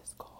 is called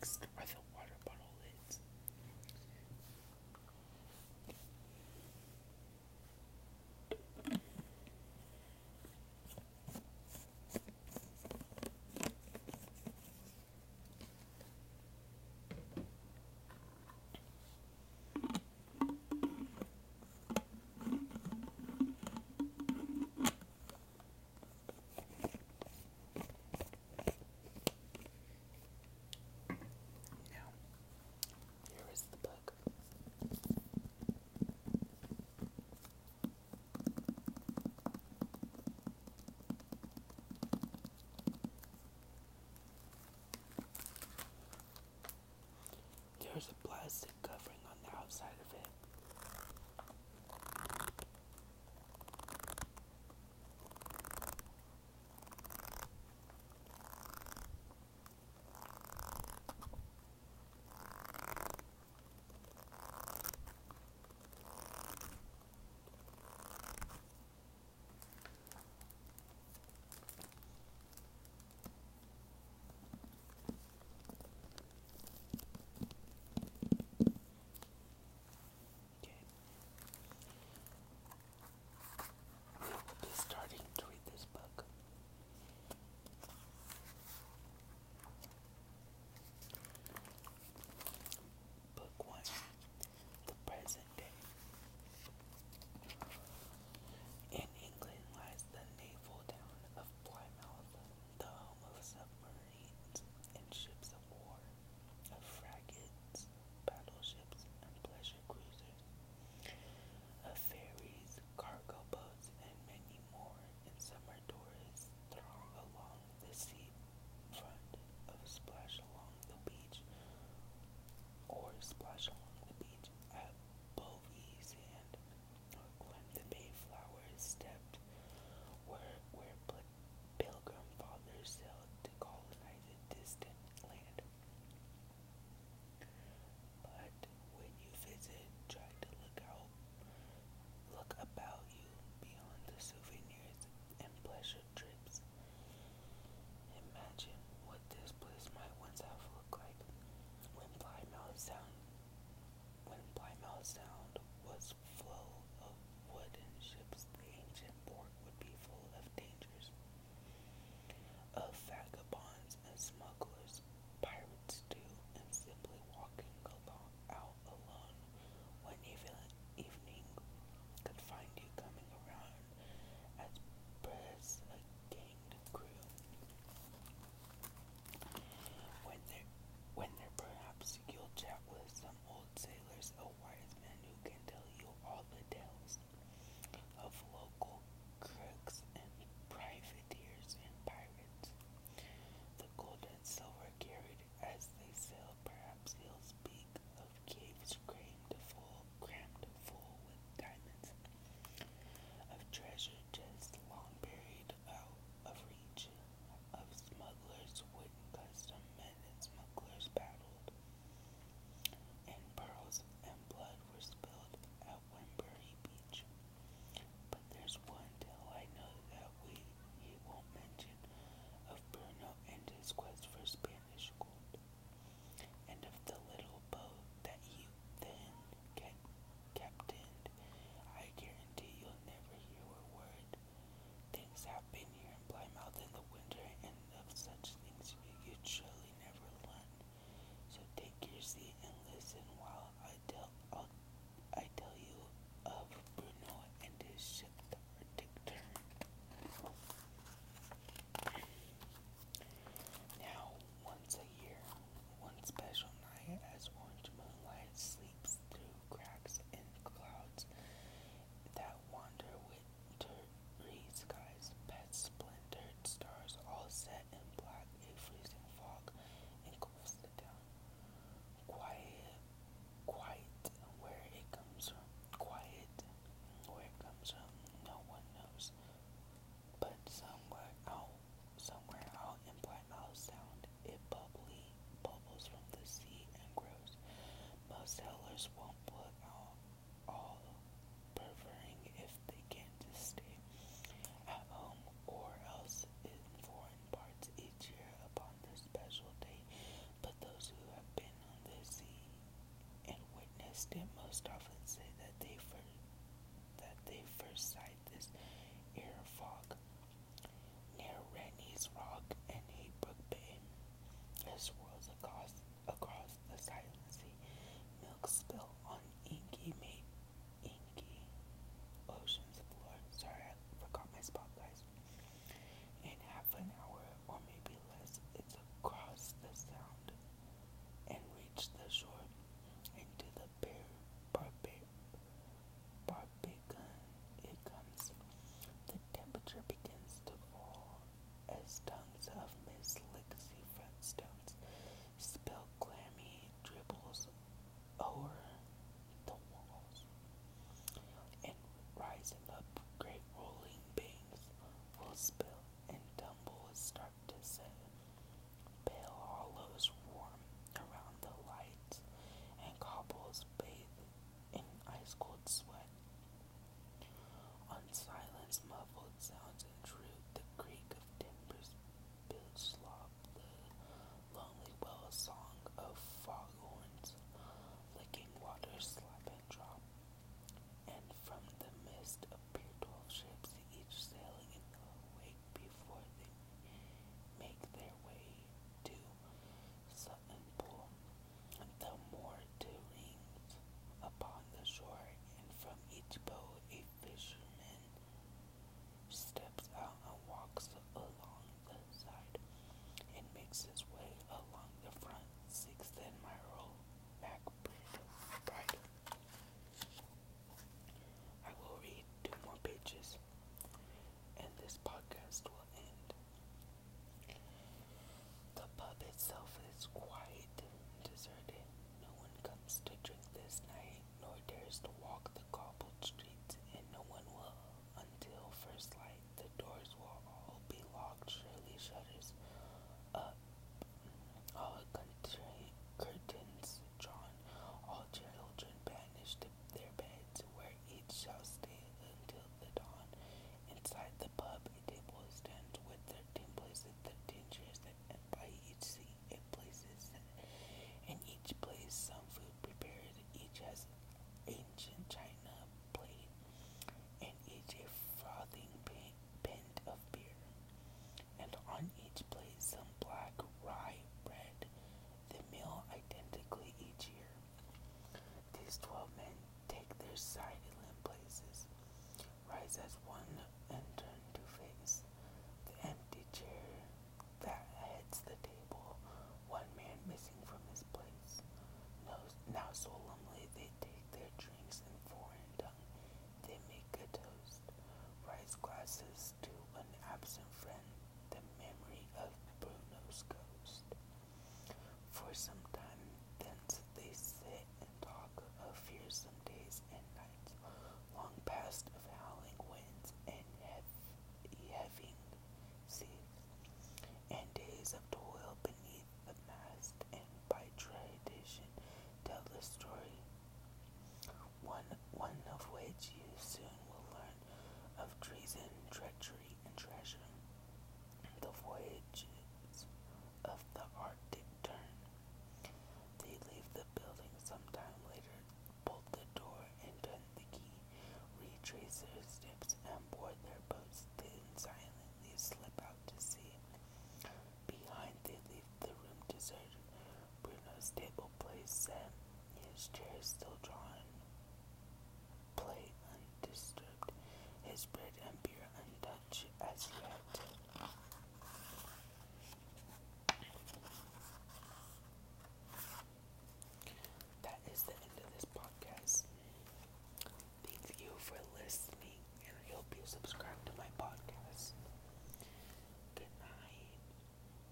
next. Witnessed most often say